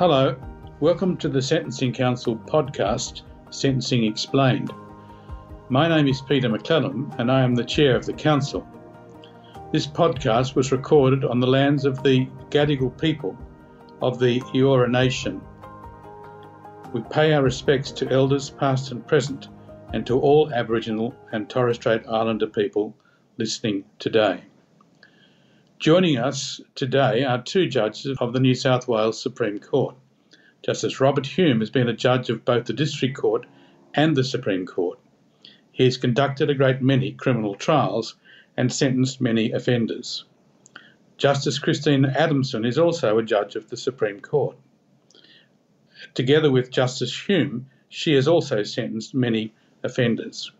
Hello, welcome to the Sentencing Council podcast, Sentencing Explained. My name is Peter McClellan and I am the Chair of the Council. This podcast was recorded on the lands of the Gadigal people of the Eora Nation. We pay our respects to elders past and present and to all Aboriginal and Torres Strait Islander people listening today. Joining us today are two judges of the New South Wales Supreme Court. Justice Robert Hulme has been a judge of both the District Court and the Supreme Court. He has conducted a great many criminal trials and sentenced many offenders. Justice Christine Adamson is also a judge of the Supreme Court. Together with Justice Hulme, she has also sentenced many offenders.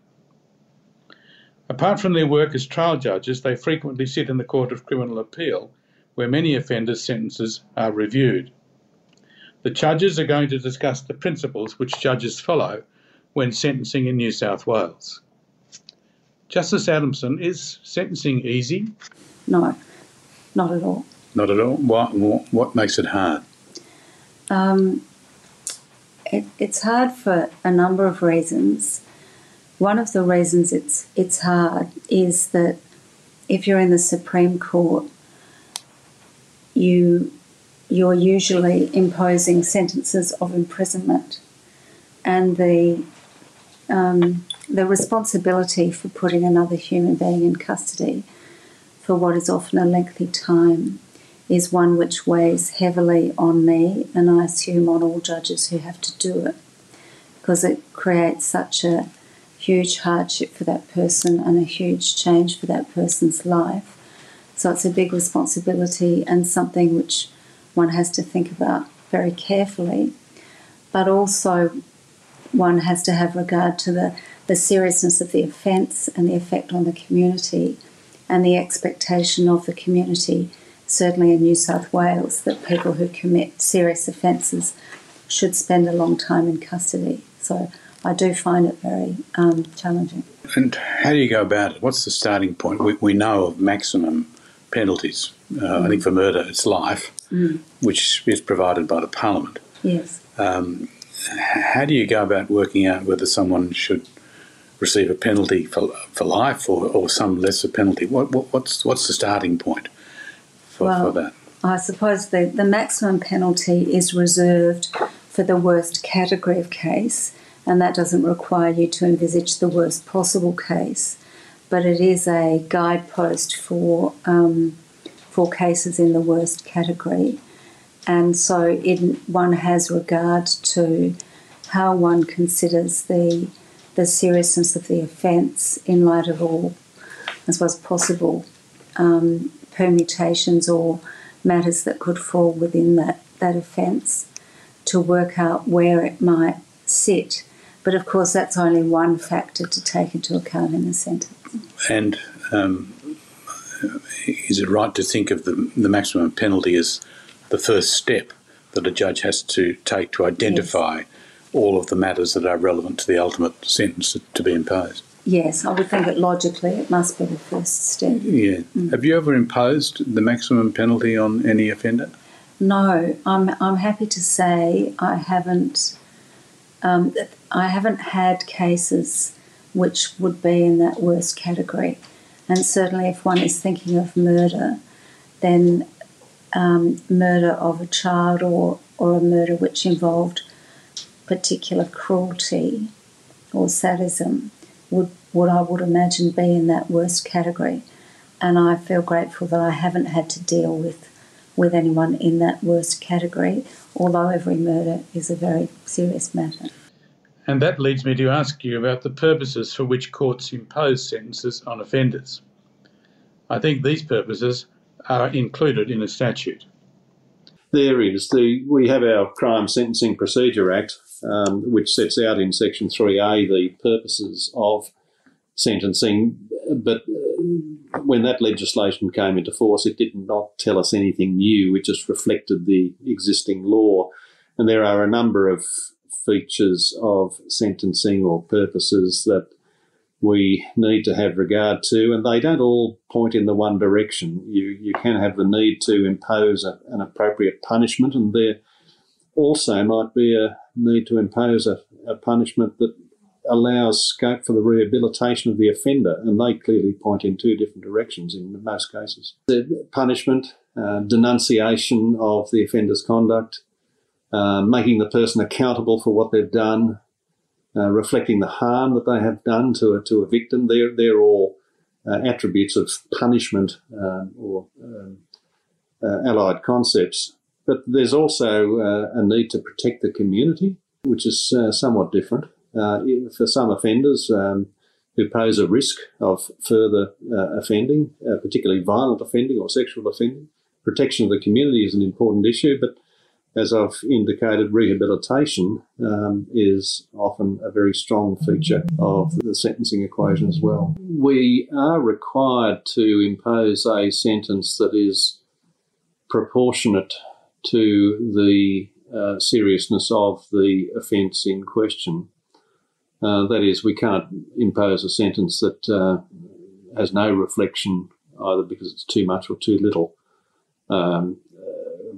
Apart from their work as trial judges, they frequently sit in the Court of Criminal Appeal, where many offenders' sentences are reviewed. The judges are going to discuss the principles which judges follow when sentencing in New South Wales. Justice Adamson, is sentencing easy? No, not at all. Not at all. What, what makes it hard? Um, it, it's hard for a number of reasons. One of the reasons it's it's hard is that if you're in the Supreme Court, you you're usually imposing sentences of imprisonment, and the um, the responsibility for putting another human being in custody for what is often a lengthy time is one which weighs heavily on me and I assume on all judges who have to do it because it creates such a huge hardship for that person and a huge change for that person's life. So it's a big responsibility and something which one has to think about very carefully. But also, one has to have regard to the, the seriousness of the offence and the effect on the community and the expectation of the community, certainly in New South Wales, that people who commit serious offences should spend a long time in custody. So I do find it very um, challenging. And how do you go about it? What's the starting point? We, we know of maximum penalties. Uh, mm. I think for murder it's life, mm. which is provided by the Parliament. Yes. Um, how do you go about working out whether someone should receive a penalty for, for life or, or some lesser penalty? What, what, what's what's the starting point for, well, for that? I suppose the, the maximum penalty is reserved for the worst category of case, and that doesn't require you to envisage the worst possible case, but it is a guidepost for um, for cases in the worst category and so it, one has regard to how one considers the the seriousness of the offence in light of all, as was possible um, permutations or matters that could fall within that, that offence to work out where it might sit. But of course, that's only one factor to take into account in the sentence. And um, is it right to think of the, the maximum penalty as the first step that a judge has to take to identify yes. all of the matters that are relevant to the ultimate sentence to be imposed. Yes, I would think that logically it must be the first step. Yeah. Mm. Have you ever imposed the maximum penalty on any offender? No, I'm, I'm happy to say I haven't. Um, I haven't had cases which would be in that worst category. And certainly, if one is thinking of murder, then um, murder of a child or, or a murder which involved particular cruelty or sadism would what I would imagine be in that worst category. And I feel grateful that I haven't had to deal with with anyone in that worst category, although every murder is a very serious matter. And that leads me to ask you about the purposes for which courts impose sentences on offenders. I think these purposes are included in a statute? There is. The, we have our Crime Sentencing Procedure Act, um, which sets out in Section 3A the purposes of sentencing. But when that legislation came into force, it did not tell us anything new. It just reflected the existing law. And there are a number of features of sentencing or purposes that we need to have regard to, and they don't all point in the one direction. You you can have the need to impose a, an appropriate punishment, and there also might be a need to impose a, a punishment that allows scope for the rehabilitation of the offender, and they clearly point in two different directions in most cases. The punishment, uh, denunciation of the offender's conduct, uh, making the person accountable for what they've done, uh, reflecting the harm that they have done to a, to a victim. They're, they're all uh, attributes of punishment um, or um, uh, allied concepts. But there's also uh, a need to protect the community, which is somewhat different. For some offenders, um, who pose a risk of further uh, offending, uh, particularly violent offending or sexual offending. Protection of the community is an important issue, but as I've indicated, rehabilitation um, is often a very strong feature of the sentencing equation as well. We are required to impose a sentence that is proportionate to the uh, seriousness of the offence in question. Uh, that is, we can't impose a sentence that uh, has no reflection either because it's too much or too little. Um,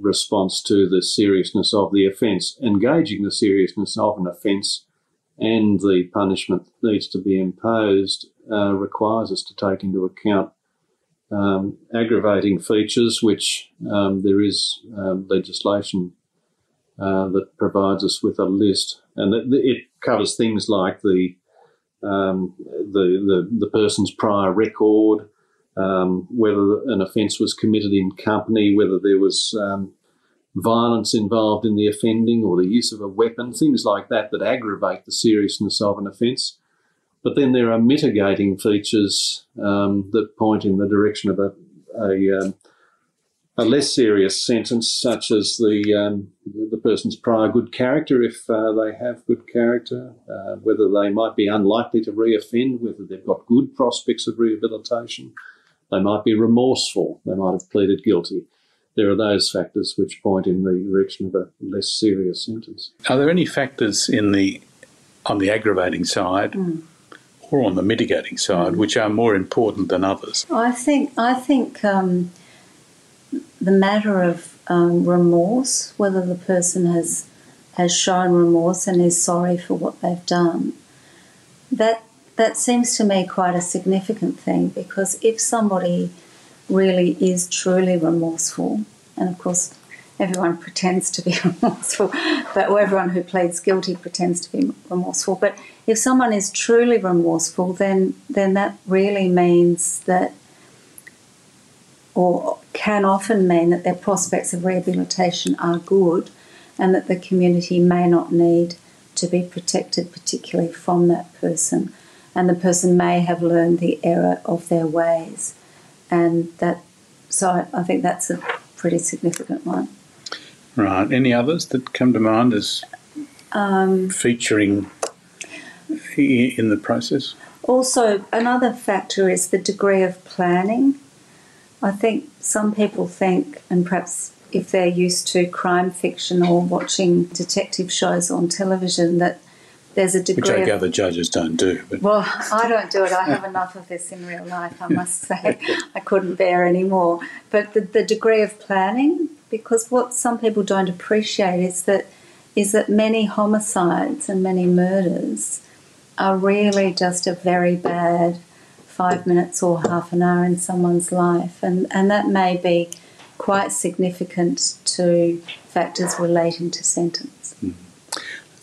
response to the seriousness of the offence. Engaging the seriousness of an offence and the punishment that needs to be imposed uh, requires us to take into account um, aggravating features, which um, there is um, legislation uh, that provides us with a list, and it, it covers things like the, um, the the, the person's prior record, um, whether an offence was committed in company, whether there was um, violence involved in the offending or the use of a weapon, things like that that aggravate the seriousness of an offence. But then there are mitigating features um, that point in the direction of a, a, um, a less serious sentence, such as the um, the person's prior good character, if uh, they have good character, uh, whether they might be unlikely to reoffend, whether they've got good prospects of rehabilitation, they might be remorseful. They might have pleaded guilty. There are those factors which point in the direction of a less serious sentence. Are there any factors in the on the aggravating side mm. or on the mitigating side mm. which are more important than others? I think I think um, the matter of um, remorse, whether the person has has shown remorse and is sorry for what they've done, that that seems to me quite a significant thing because if somebody really is truly remorseful, and of course everyone pretends to be remorseful, but everyone who pleads guilty pretends to be remorseful. But if someone is truly remorseful, then then that really means that, or can often mean that their prospects of rehabilitation are good, and that the community may not need to be protected, particularly from that person and the person may have learned the error of their ways. And that, so I, I think that's a pretty significant one. Right. Any others that come to mind as um, featuring in the process? Also, another factor is the degree of planning. I think some people think, and perhaps if they're used to crime fiction or watching detective shows on television, that there's a degree. Which I gather judges don't do. But. Well, I don't do it. I have enough of this in real life, I must say. I couldn't bear any more. But the, the degree of planning, because what some people don't appreciate is that is that many homicides and many murders are really just a very bad five minutes or half an hour in someone's life, and and that may be quite significant to factors relating to sentence. Mm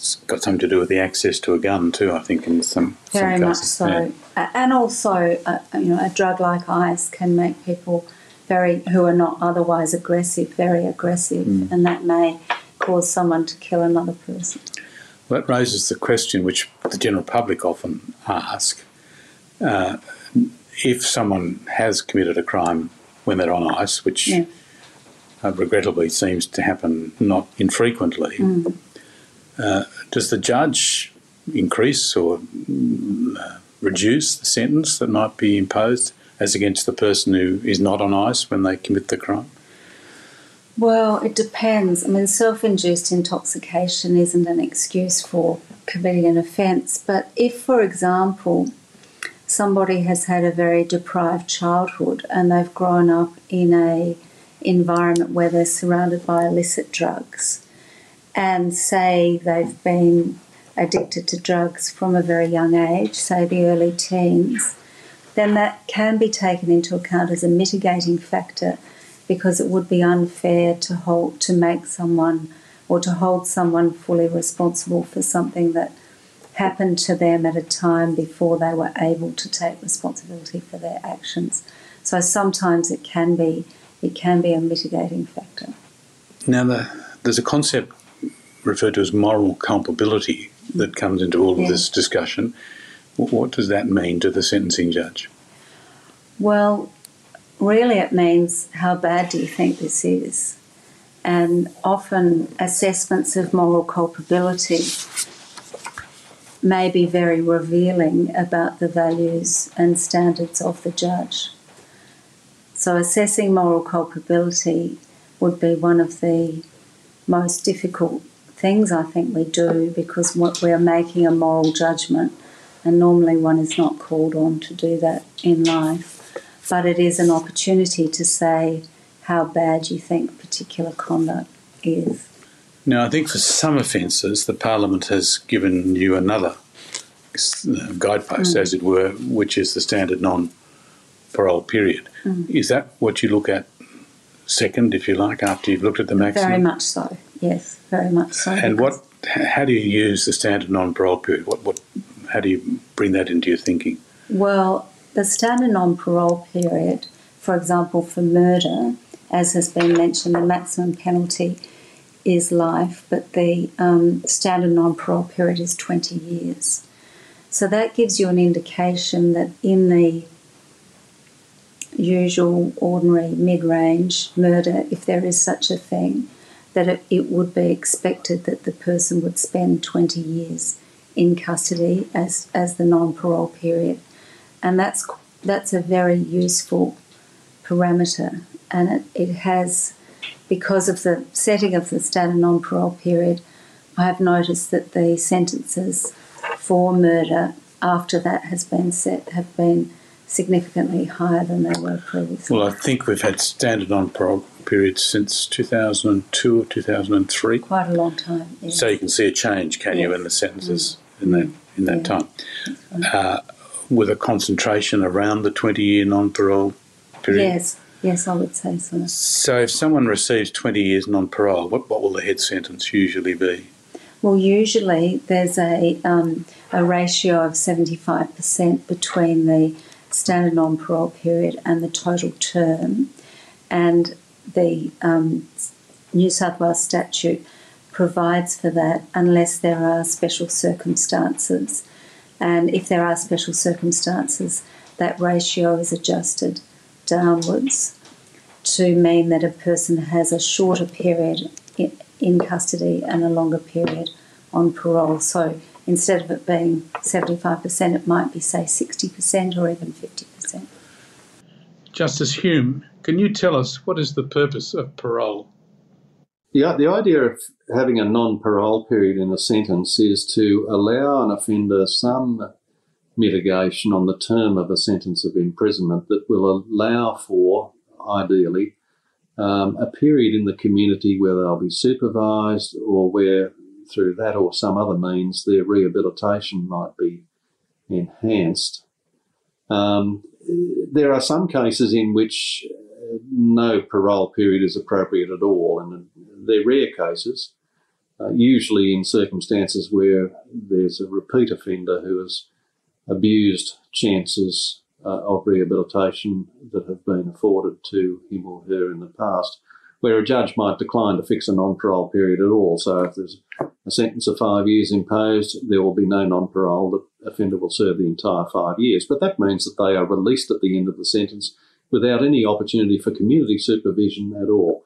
it's got something to do with the access to a gun too. I think in some very some much so, yeah. and also uh, you know a drug like ice can make people very who are not otherwise aggressive very aggressive, mm. and that may cause someone to kill another person. Well, that raises the question which the general public often ask: uh, if someone has committed a crime when they're on ice, which yeah. uh, regrettably seems to happen not infrequently. Mm uh, does the judge increase or uh, reduce the sentence that might be imposed as against the person who is not on ice when they commit the crime? Well, it depends. I mean, self induced intoxication isn't an excuse for committing an offence, but if, for example, somebody has had a very deprived childhood and they've grown up in a environment where they're surrounded by illicit drugs and say they've been addicted to drugs from a very young age, say the early teens, then that can be taken into account as a mitigating factor because it would be unfair to hold to make someone or to hold someone fully responsible for something that happened to them at a time before they were able to take responsibility for their actions. So sometimes it can be it can be a mitigating factor. Now, the, there's a concept referred to as moral culpability that comes into all of Yeah. this discussion. What, what does that mean to the sentencing judge? Well, really, it means how bad do you think this is? And often assessments of moral culpability may be very revealing about the values and standards of the judge. So, assessing moral culpability would be one of the most difficult things I think we do because we're making a moral judgment, and normally one is not called on to do that in life. But it is an opportunity to say how bad you think particular conduct is. Now, I think for some offences, the Parliament has given you another guidepost, mm. as it were, which is the standard non parole period. Mm. Is that what you look at second, if you like, after you've looked at the maximum? Very much so, yes, very much so. And what? How do you use the standard non-parole period? What? What? How do you bring that into your thinking? Well, the standard non parole period, for example, for murder, as has been mentioned, the maximum penalty is life, but the um, standard non parole period is 20 years. So that gives you an indication that in the usual, ordinary, mid range murder, if there is such a thing, that it, it would be expected that the person would spend 20 years in custody as, as the non parole period. And that's, that's a very useful parameter. And it, it has, because of the setting of the standard non parole period, I have noticed that the sentences for murder after that has been set have been significantly higher than they were previously. Well, I think we've had standard non-parole periods since 2002 or 2003. Quite a long time. yes. So you can see a change, can you, in the sentences in that in that Yeah. time, uh, with a concentration around the 20-year non-parole period. yes, yes, I would say so. So if someone receives 20 years non-parole, what, what will the head sentence usually be? Well, usually there's a, um, a ratio of 75% between the standard non parole period and the total term, and the um, New South Wales statute provides for that unless there are special circumstances. And if there are special circumstances, that ratio is adjusted downwards to mean that a person has a shorter period in, in custody and a longer period on parole. So instead of it being 75%, it might be, say, 60% or even 50%. Justice Hulme, can you tell us what is the purpose of parole? The, the idea of having a non parole period in a sentence is to allow an offender some mitigation on the term of a sentence of imprisonment that will allow for, ideally, um, a period in the community where they'll be supervised or where, through that or some other means, their rehabilitation might be enhanced. Um, there are some cases in which uh, no parole period is appropriate at all, and they're rare cases, uh, usually in circumstances where there's a repeat offender who has abused chances uh, of rehabilitation that have been afforded to him or her in the past, where a judge might decline to fix a non parole period at all. So if there's a sentence of five years imposed, there will be no non parole. The offender will serve the entire five years. But that means that they are released at the end of the sentence without any opportunity for community supervision at all.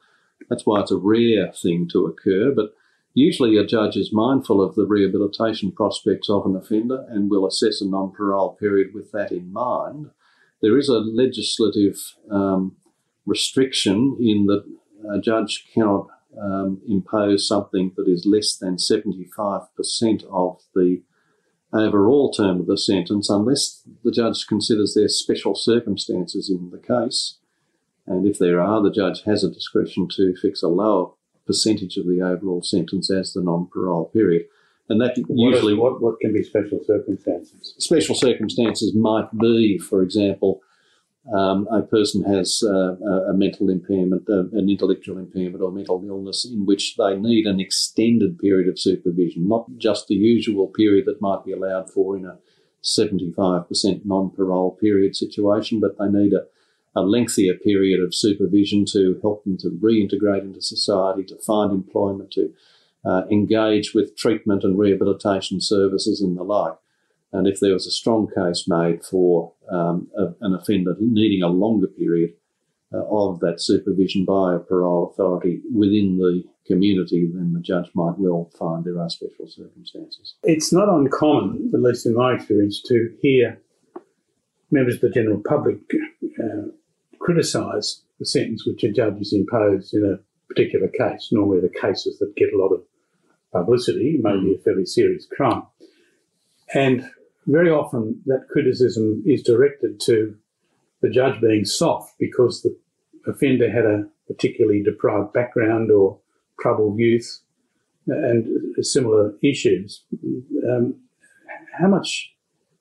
That's why it's a rare thing to occur, but usually a judge is mindful of the rehabilitation prospects of an offender and will assess a non parole period with that in mind. There is a legislative um, restriction in that a judge cannot um, impose something that is less than 75% of the overall term of the sentence unless the judge considers there special circumstances in the case. And if there are, the judge has a discretion to fix a lower percentage of the overall sentence as the non-parole period. And that What is- usually what, what can be special circumstances? special circumstances might be, for example, um, a person has uh, a, a mental impairment, uh, an intellectual impairment, or mental illness in which they need an extended period of supervision, not just the usual period that might be allowed for in a 75% non parole period situation, but they need a, a lengthier period of supervision to help them to reintegrate into society, to find employment, to uh, engage with treatment and rehabilitation services and the like. And if there was a strong case made for um, a, an offender needing a longer period uh, of that supervision by a parole authority within the community, then the judge might well find there are special circumstances. It's not uncommon, at least in my experience, to hear members of the general public uh, criticise the sentence which a judge has imposed in a particular case. Normally, the cases that get a lot of publicity, may be a fairly serious crime. And very often that criticism is directed to the judge being soft because the offender had a particularly deprived background or troubled youth and similar issues. Um, how much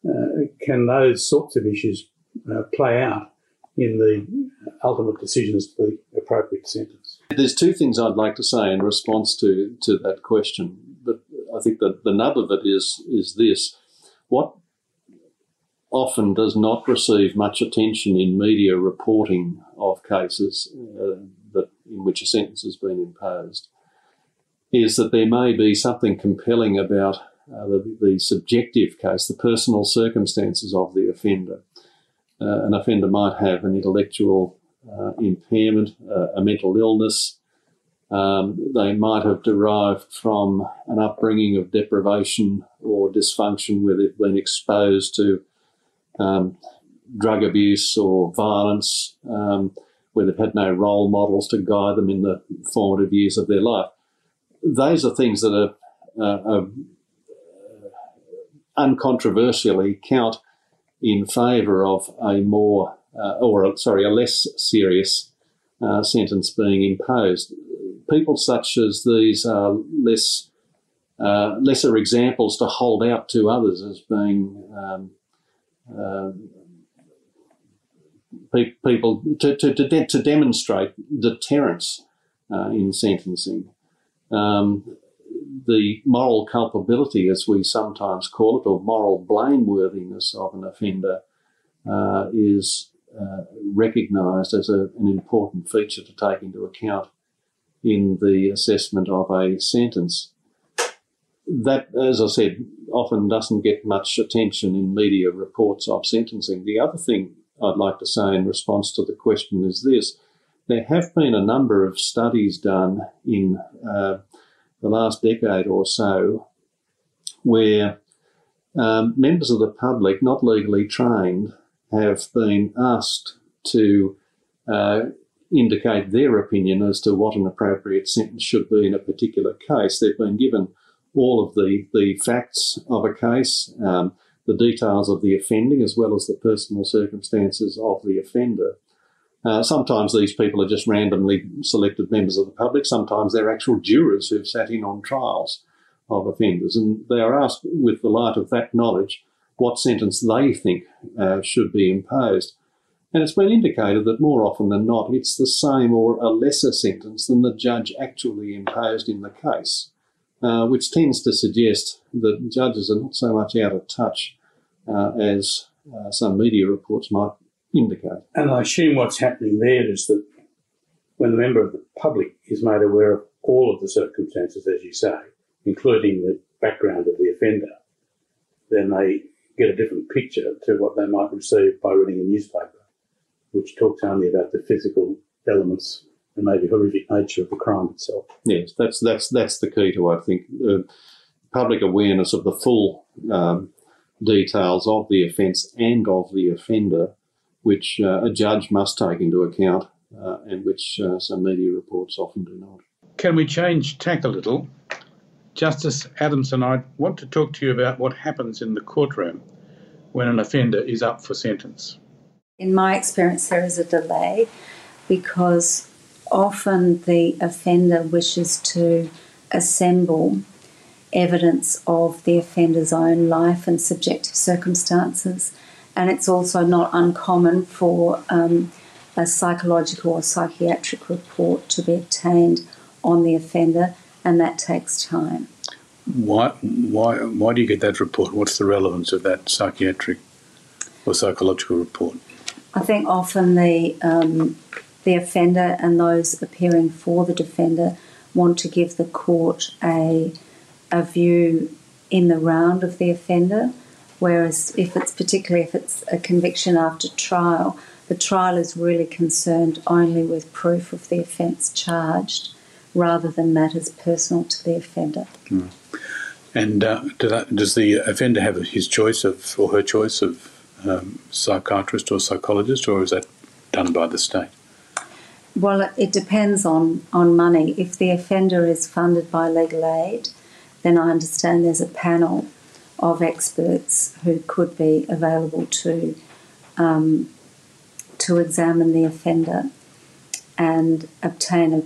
uh, can those sorts of issues uh, play out in the ultimate decisions for the appropriate sentence? There's two things I'd like to say in response to, to that question, but I think that the nub of it is is this: what often does not receive much attention in media reporting of cases uh, that in which a sentence has been imposed is that there may be something compelling about uh, the, the subjective case, the personal circumstances of the offender. Uh, an offender might have an intellectual uh, impairment, uh, a mental illness. Um, they might have derived from an upbringing of deprivation or dysfunction where they've been exposed to um, drug abuse or violence, um, where they've had no role models to guide them in the formative years of their life. Those are things that are, uh, are uncontroversially count in favour of a more, uh, or sorry, a less serious uh, sentence being imposed. People such as these are less uh, lesser examples to hold out to others as being um, uh, pe- people to, to, to, de- to, demonstrate deterrence uh, in sentencing. Um, the moral culpability, as we sometimes call it, or moral blameworthiness of an offender, uh, is uh, recognised as a, an important feature to take into account in the assessment of a sentence. That, as I said, often doesn't get much attention in media reports of sentencing. The other thing I'd like to say in response to the question is this there have been a number of studies done in uh, the last decade or so where um, members of the public, not legally trained, have been asked to uh, indicate their opinion as to what an appropriate sentence should be in a particular case. They've been given all of the, the facts of a case, um, the details of the offending, as well as the personal circumstances of the offender. Uh, sometimes these people are just randomly selected members of the public. Sometimes they're actual jurors who've sat in on trials of offenders. And they are asked, with the light of that knowledge, what sentence they think uh, should be imposed. And it's been indicated that more often than not, it's the same or a lesser sentence than the judge actually imposed in the case, uh, which tends to suggest that judges are not so much out of touch uh, as uh, some media reports might indicate. And I assume what's happening there is that when a member of the public is made aware of all of the circumstances, as you say, including the background of the offender, then they get a different picture to what they might receive by reading a newspaper, which talks only about the physical elements and maybe horrific nature of the crime itself. Yes, that's that's that's the key to I think uh, public awareness of the full um, details of the offence and of the offender, which uh, a judge must take into account, uh, and which uh, some media reports often do not. Can we change tack a little? Justice Adamson, I want to talk to you about what happens in the courtroom when an offender is up for sentence. In my experience, there is a delay because often the offender wishes to assemble evidence of the offender's own life and subjective circumstances, and it's also not uncommon for um, a psychological or psychiatric report to be obtained on the offender, and that takes time. Why, why, why do you get that report? What's the relevance of that psychiatric or psychological report? I think often the um, the offender and those appearing for the defender want to give the court a a view in the round of the offender, whereas if it's particularly if it's a conviction after trial, the trial is really concerned only with proof of the offence charged rather than matters personal to the offender. Mm. And uh, do that, does the offender have his choice of or her choice of um, psychiatrist or psychologist, or is that done by the state? Well, it depends on, on money. If the offender is funded by legal aid, then I understand there's a panel of experts who could be available to um, to examine the offender and obtain a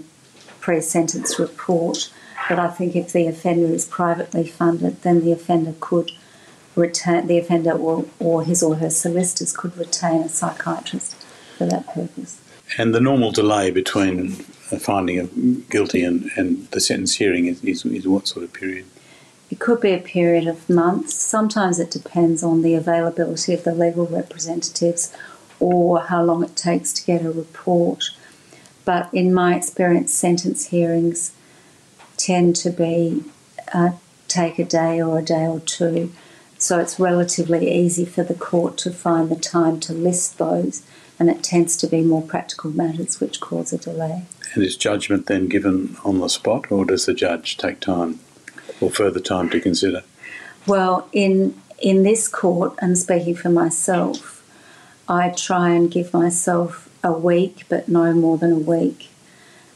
pre-sentence report. But I think if the offender is privately funded, then the offender could retain the offender or, or his or her solicitors could retain a psychiatrist for that purpose. And the normal delay between finding of guilty and, and the sentence hearing is, is, is what sort of period? It could be a period of months. Sometimes it depends on the availability of the legal representatives or how long it takes to get a report. But in my experience, sentence hearings tend to be uh, take a day or a day or two. So it's relatively easy for the court to find the time to list those, and it tends to be more practical matters which cause a delay. And is judgment then given on the spot, or does the judge take time or further time to consider? Well, in in this court, and speaking for myself, I try and give myself a week, but no more than a week.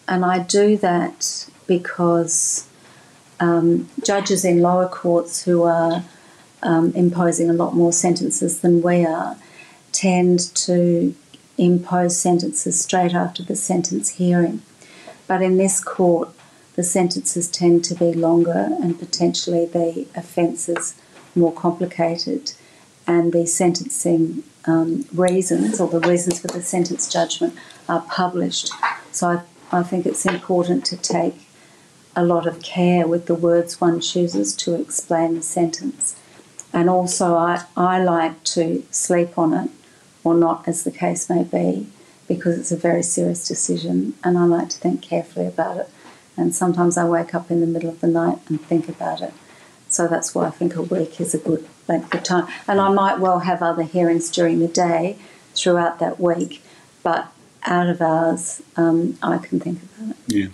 And I do that because um, judges in lower courts who are um, imposing a lot more sentences than we are tend to impose sentences straight after the sentence hearing. But in this court, the sentences tend to be longer and potentially the offences more complicated, and the sentencing um, reasons or the reasons for the sentence judgment are published. So I, I think it's important to take a lot of care with the words one chooses to explain the sentence. And also, I, I like to sleep on it, or not, as the case may be, because it's a very serious decision and I like to think carefully about it. And sometimes I wake up in the middle of the night and think about it. So that's why I think a week is a good length of time. And I might well have other hearings during the day throughout that week, but out of hours, um, I can think about it. Yeah.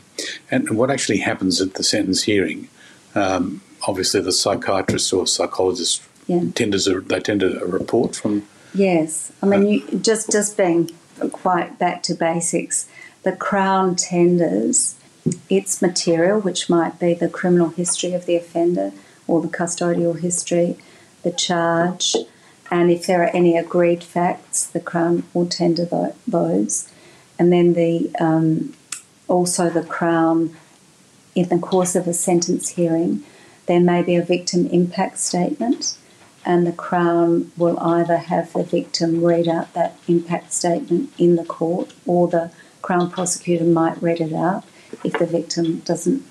And what actually happens at the sentence hearing? Um, obviously, the psychiatrist or psychologist yeah. tenders a, they tender a report from. Yes, I mean, uh, you, just just being quite back to basics, the Crown tenders its material, which might be the criminal history of the offender or the custodial history, the charge, and if there are any agreed facts, the Crown will tender those. And then the um, also the Crown, in the course of a sentence hearing, there may be a victim impact statement, and the Crown will either have the victim read out that impact statement in the court, or the Crown prosecutor might read it out if the victim doesn't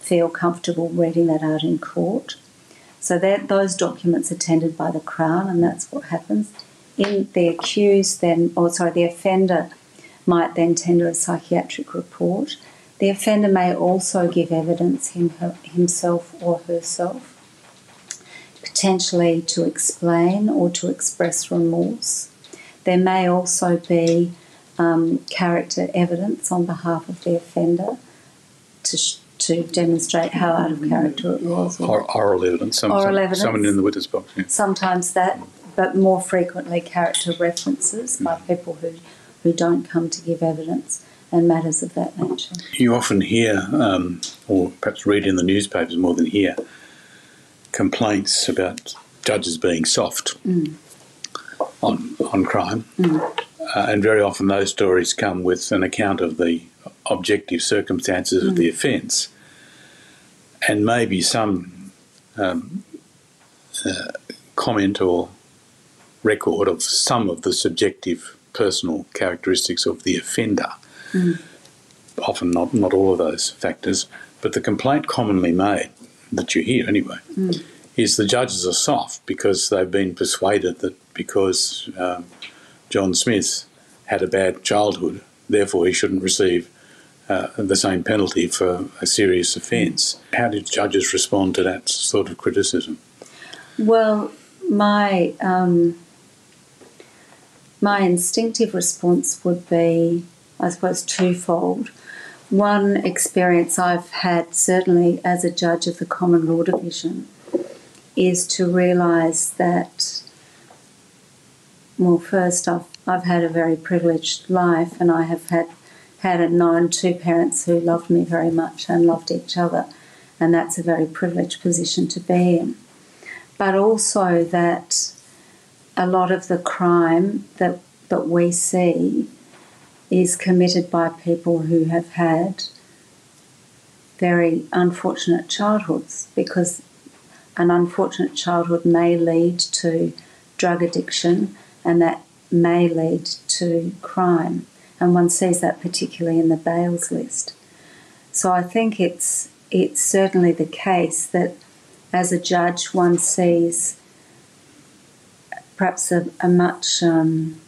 feel comfortable reading that out in court. So that those documents are tendered by the Crown, and that's what happens. In the accused, then, or sorry, the offender might then tender a psychiatric report. The offender may also give evidence him, himself or herself, potentially to explain or to express remorse. There may also be um, character evidence on behalf of the offender to to demonstrate how out of character it was. Or, oral evidence. Some, oral some, evidence. Someone in the witness box. Yeah. Sometimes that, but more frequently character references mm. by people who, who don't come to give evidence and matters of that nature. You often hear, um, or perhaps read in the newspapers more than hear, complaints about judges being soft mm. on on crime, mm. uh, and very often those stories come with an account of the objective circumstances of the offence, and maybe some um, uh, comment or record of some of the subjective personal characteristics of the offender. Often not, not all of those factors, but the complaint commonly made, that you hear anyway, is the judges are soft because they've been persuaded that because um, John Smith had a bad childhood, therefore he shouldn't receive uh, the same penalty for a serious offence. How did judges respond to that sort of criticism? Well, my um, my instinctive response would be, I suppose, twofold. One experience I've had, certainly as a judge of the Common Law Division, is to realise that, well, first, I've, I've had a very privileged life and I have had, had known two parents who loved me very much and loved each other, and that's a very privileged position to be in. But also that a lot of the crime that, that we see is committed by people who have had very unfortunate childhoods because an unfortunate childhood may lead to drug addiction and that may lead to crime. And one sees that particularly in the bails list. So I think it's it's certainly the case that as a judge one sees perhaps a, a much um,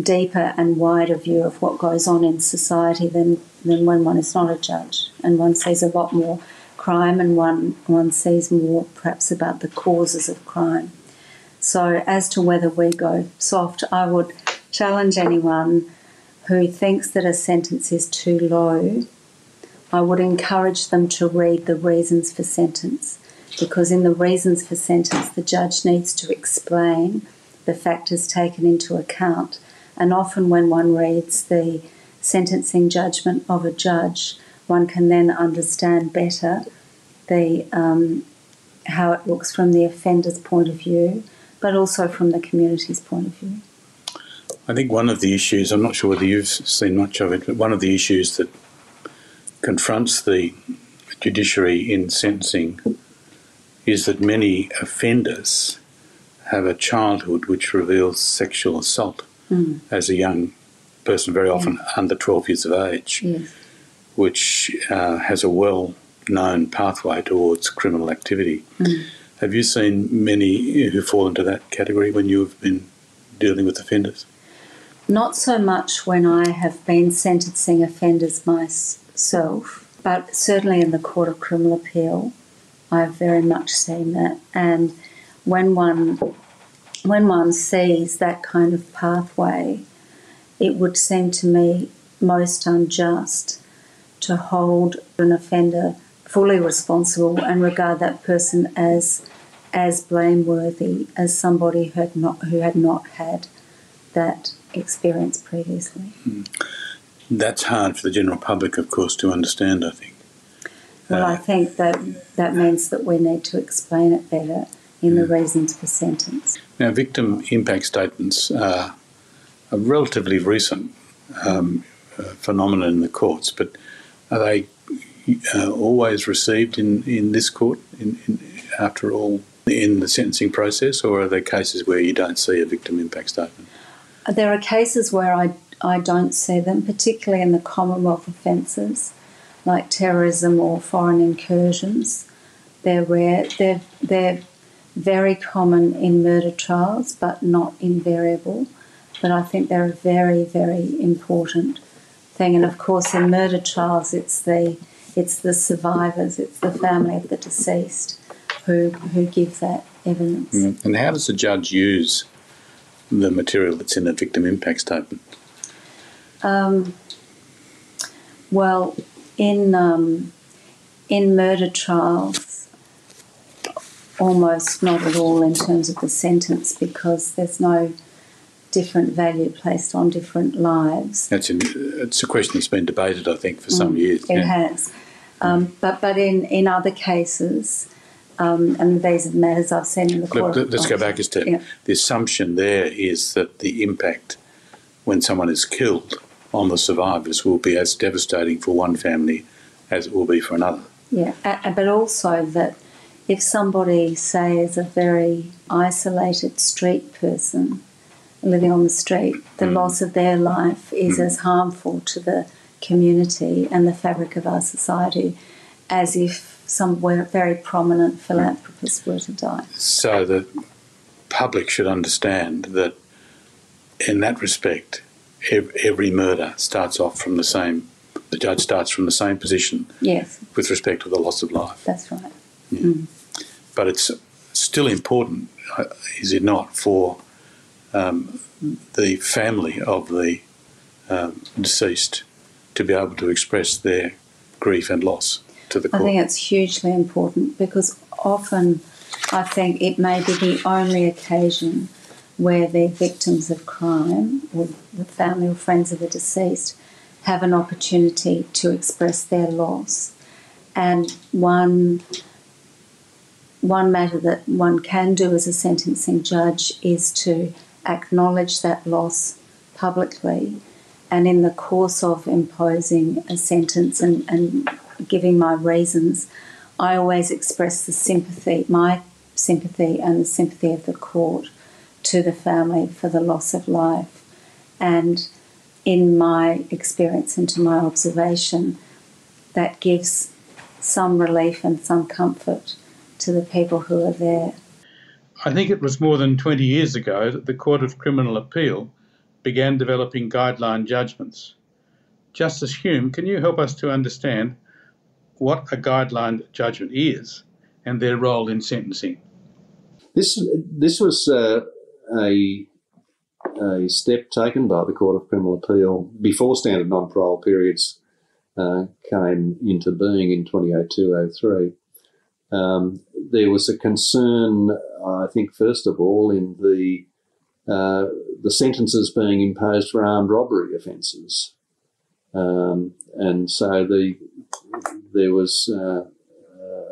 deeper and wider view of what goes on in society than, than when one is not a judge. And one sees a lot more crime and one, one sees more perhaps about the causes of crime. So, as to whether we go soft, I would challenge anyone who thinks that a sentence is too low. I would encourage them to read the reasons for sentence because, in the reasons for sentence, the judge needs to explain the factors taken into account. And often, when one reads the sentencing judgment of a judge, one can then understand better the um, how it looks from the offender's point of view, but also from the community's point of view. I think one of the issues, I'm not sure whether you've seen much of it, but one of the issues that confronts the judiciary in sentencing is that many offenders have a childhood which reveals sexual assault Mm. as a young person, very often under 12 years of age, Yes. which uh, has a well known pathway towards criminal activity. Have you seen many who fall into that category when you've been dealing with offenders? Not so much when I have been sentencing offenders myself, but certainly in the Court of Criminal Appeal, I've very much seen that. And when one when one sees that kind of pathway, it would seem to me most unjust to hold an offender fully responsible and regard that person as as blameworthy as somebody who had not who had not had that experience previously. That's hard for the general public, of course, to understand, I think. Well, I Uh, think that that means that we need to explain it better in the reasons for sentence. Now, victim impact statements are a relatively recent um, uh, phenomenon in the courts, but are they uh, always received in, in this court, in, in, after all, in the sentencing process, or are there cases where you don't see a victim impact statement? There are cases where I, I don't see them, particularly in the Commonwealth offences like terrorism or foreign incursions. They're rare. They're, they're very common in murder trials, but not invariable. But I think they're a very, very important thing. And of course, in murder trials, it's the it's the survivors, it's the family of the deceased who who give that evidence. Mm. And how does the judge use the material that's in a victim impact statement? Um, well, in um, in murder trials, almost not at all in terms of the sentence because there's no different value placed on different lives. That's a, it's a question that's been debated, I think, for some years. It has, um, but but in in other cases, um, and these are the matters I've seen in the court. Look, let's go back a step. Yeah. The assumption there is that the impact when someone is killed on the survivors will be as devastating for one family as it will be for another. Yeah, but also that if somebody, say, is a very isolated street person living on the street, the mm. loss of their life is mm. as harmful to the community and the fabric of our society as if some very prominent philanthropists were to die. So the public should understand that in that respect, every murder starts off from the same, the judge starts from the same position. Yes. With respect to the loss of life. That's right. Yeah. Mm. But it's still important, uh, is it not, for um, the family of the um, deceased to be able to express their grief and loss to the court. I think it's hugely important because often I think it may be the only occasion where the victims of crime or the family or friends of the deceased have an opportunity to express their loss. And one one matter that one can do as a sentencing judge is to acknowledge that loss publicly and in the course of imposing a sentence and, and giving my reasons, I always express the sympathy, my sympathy and the sympathy of the court to the family for the loss of life. And in my experience and to my observation, that gives some relief and some comfort to the people who are there. I think it was more than 20 years ago that the Court of Criminal Appeal began developing guideline judgments. Justice Hulme, can you help us to understand what a guideline judgment is and their role in sentencing? This this was uh, a a step taken by the Court of Criminal Appeal before standard non-parole periods uh, came into being in 2002-03. Um, there was a concern, I think, first of all, in the uh, the sentences being imposed for armed robbery offences. Um, and so the, there was uh,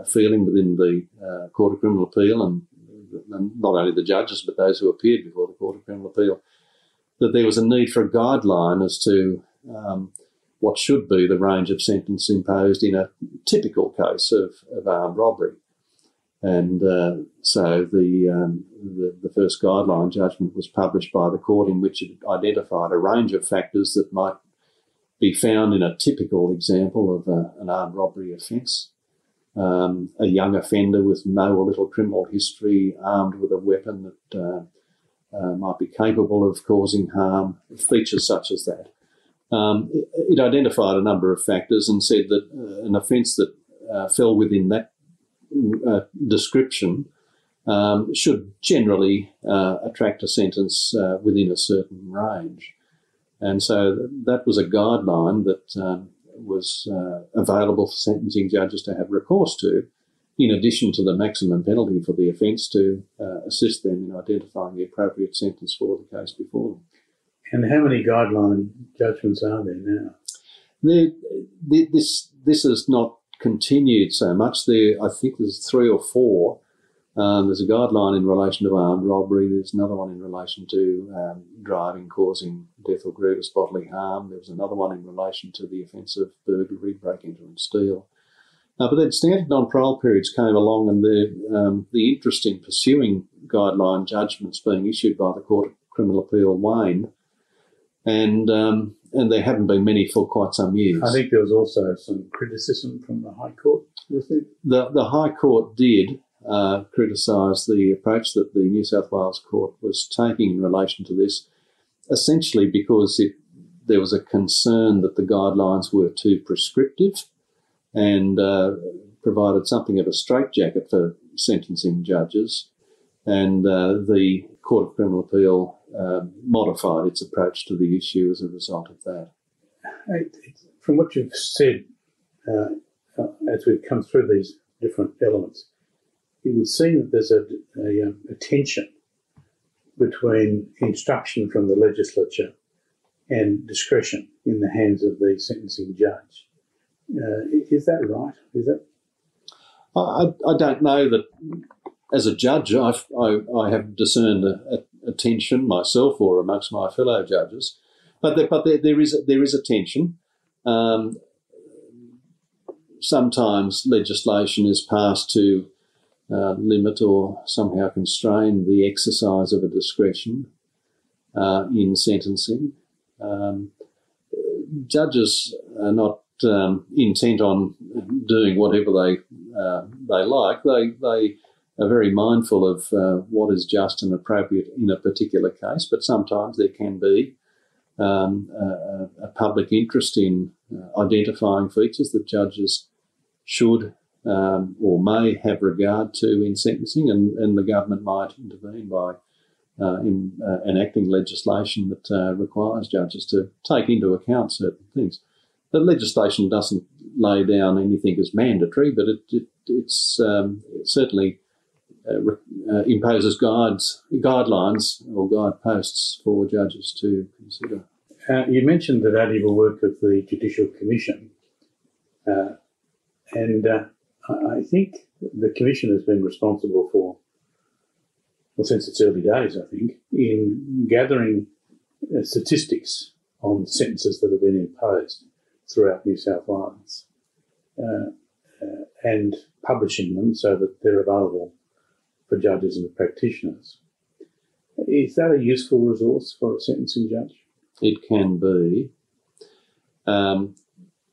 a feeling within the uh, Court of Criminal Appeal and, and, not only the judges but those who appeared before the Court of Criminal Appeal that there was a need for a guideline as to um, what should be the range of sentence imposed in a typical case of, of armed robbery. And uh, so the, um, the, the first guideline judgment was published by the court, in which it identified a range of factors that might be found in a typical example of a, an armed robbery offence. Um, a young offender with no or little criminal history, armed with a weapon that uh, uh, might be capable of causing harm, features such as that. Um, it, it, identified a number of factors and said that uh, an offence that uh, fell within that uh, description um, should generally uh, attract a sentence within a certain range. And so that was a guideline that um, was uh, available for sentencing judges to have recourse to, in addition to the maximum penalty for the offence to uh, assist them in identifying the appropriate sentence for the case before them. And how many guideline judgments are there now? There, this this is not continued so much. There, I think there's three or four. Um, there's a guideline in relation to armed robbery. There's another one in relation to um, driving causing death or grievous bodily harm. There was another one in relation to the offence of burglary, break into and steal. Uh, but then standard non-parole periods came along, and the um, the interest in pursuing guideline judgments being issued by the Court of Criminal Appeal waned, and um, and there haven't been many for quite some years. I think there was also some criticism from the High Court? The, the High Court did uh, criticise the approach that the New South Wales Court was taking in relation to this, essentially because it, there was a concern that the guidelines were too prescriptive and uh, provided something of a straitjacket for sentencing judges. And uh, the Court of Criminal Appeal um, modified its approach to the issue as a result of that. From what you've said, uh, as we've come through these different elements, it would seem that there's a, a, um, a tension between instruction from the legislature and discretion in the hands of the sentencing judge. Uh, is that right? Is that? I, I don't know that as a judge, I've, I, I have discerned a, a, tension myself or amongst my fellow judges. but there, but there, there is there is a tension. Um, sometimes legislation is passed to uh, limit or somehow constrain the exercise of a discretion uh, in sentencing. Um, judges are not um, intent on doing whatever they uh, they like. They they are very mindful of uh, what is just and appropriate in a particular case, but sometimes there can be um, a, a, public interest in uh, identifying features that judges should um, or may have regard to in sentencing, and, and the government might intervene by uh, in, uh, enacting legislation that uh, requires judges to take into account certain things. The legislation doesn't lay down anything as mandatory, but it, it it's um, certainly uh, uh, imposes guides, guidelines or guideposts for judges to consider. Uh, you mentioned the valuable work of the Judicial Commission, and I think the Commission has been responsible for well, since its early days, I think, in gathering uh, statistics on sentences that have been imposed throughout New South Wales uh, uh, and publishing them so that they're available for judges and practitioners. Is that a useful resource for a sentencing judge? It can be. Um,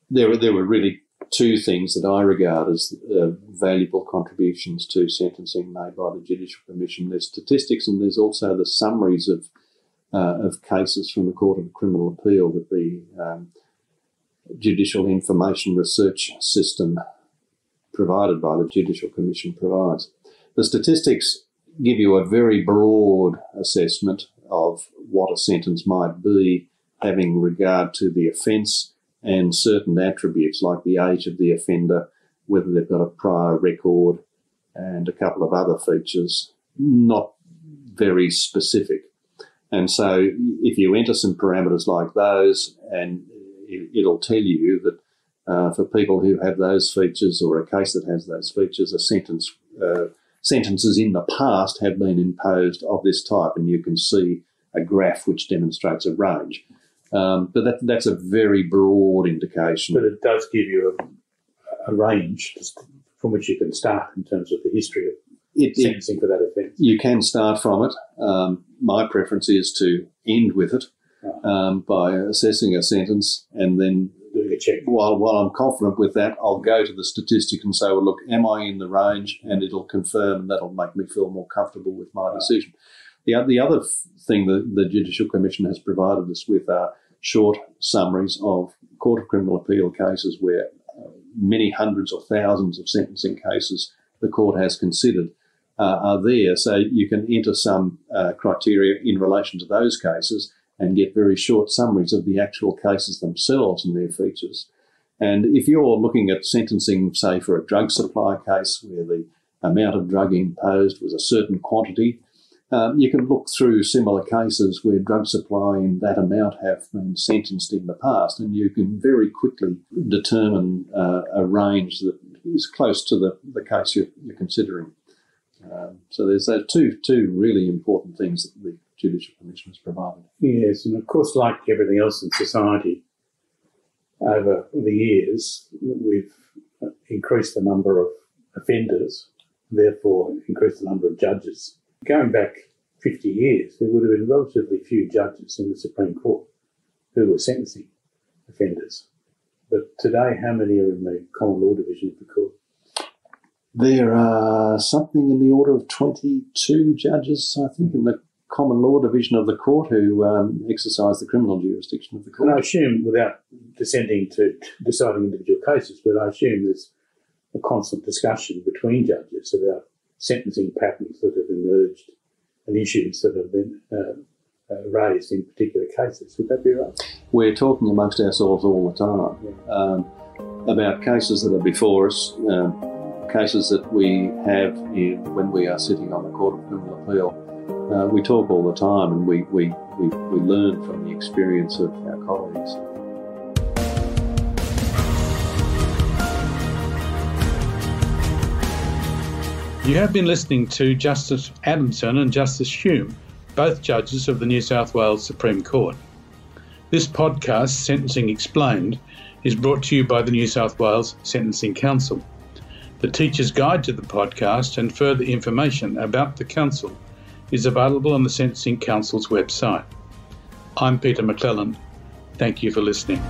there, there were really two things that I regard as uh, valuable contributions to sentencing made by the Judicial Commission. There's statistics and there's also the summaries of uh, of cases from the Court of Criminal Appeal that the um, Judicial Information Research System provided by the Judicial Commission provides. The statistics give you a very broad assessment of what a sentence might be, having regard to the offence and certain attributes like the age of the offender, whether they've got a prior record, and a couple of other features, not very specific. And so, if you enter some parameters like those, and it'll tell you that uh, for people who have those features or a case that has those features, a sentence uh, sentences in the past have been imposed of this type, and you can see a graph which demonstrates a range. Um, but that, that's a very broad indication. But it does give you a, a range from which you can start in terms of the history of it, sentencing it, for that offence. You can start from it. Um, my preference is to end with it um, by assessing a sentence and then doing a check. While, while I'm confident with that, I'll go to the statistic and say, well, look, am I in the range? And it'll confirm, and that'll make me feel more comfortable with my right. decision. The, the other thing that the Judicial Commission has provided us with are short summaries of Court of Criminal Appeal cases where uh, many hundreds or thousands of sentencing cases the court has considered uh, are there. So you can enter some uh, criteria in relation to those cases and get very short summaries of the actual cases themselves and their features. And if you're looking at sentencing, say, for a drug supply case where the amount of drug imposed was a certain quantity, um, you can look through similar cases where drug supply in that amount have been sentenced in the past, and you can very quickly determine uh, a range that is close to the, the case you're, you're considering. Um, so there's two two really important things that the Judicial Commission has provided. Yes, and of course, like everything else in society, over the years we've increased the number of offenders, therefore increased the number of judges Going back 50 years, there would have been relatively few judges in the Supreme Court who were sentencing offenders. But today, how many are in the common law division of the court? There are something in the order of 22 judges, I think, in the common law division of the court who um, exercise the criminal jurisdiction of the court. And I assume, without descending to deciding individual cases, but I assume there's a constant discussion between judges about sentencing patterns that have emerged and issues that have been uh, uh, raised in particular cases. Would that be right? We're talking amongst ourselves all the time yeah. um, about cases that are before us, um, cases that we have in, when we are sitting on the Court of Criminal Appeal. Uh, we talk all the time and we, we, we, we learn from the experience of our colleagues. You have been listening to Justice Adamson and Justice Hulme, both judges of the New South Wales Supreme Court. This podcast, Sentencing Explained, is brought to you by the New South Wales Sentencing Council. The Teacher's Guide to the podcast and further information about the Council is available on the Sentencing Council's website. I'm Peter McClellan. Thank you for listening.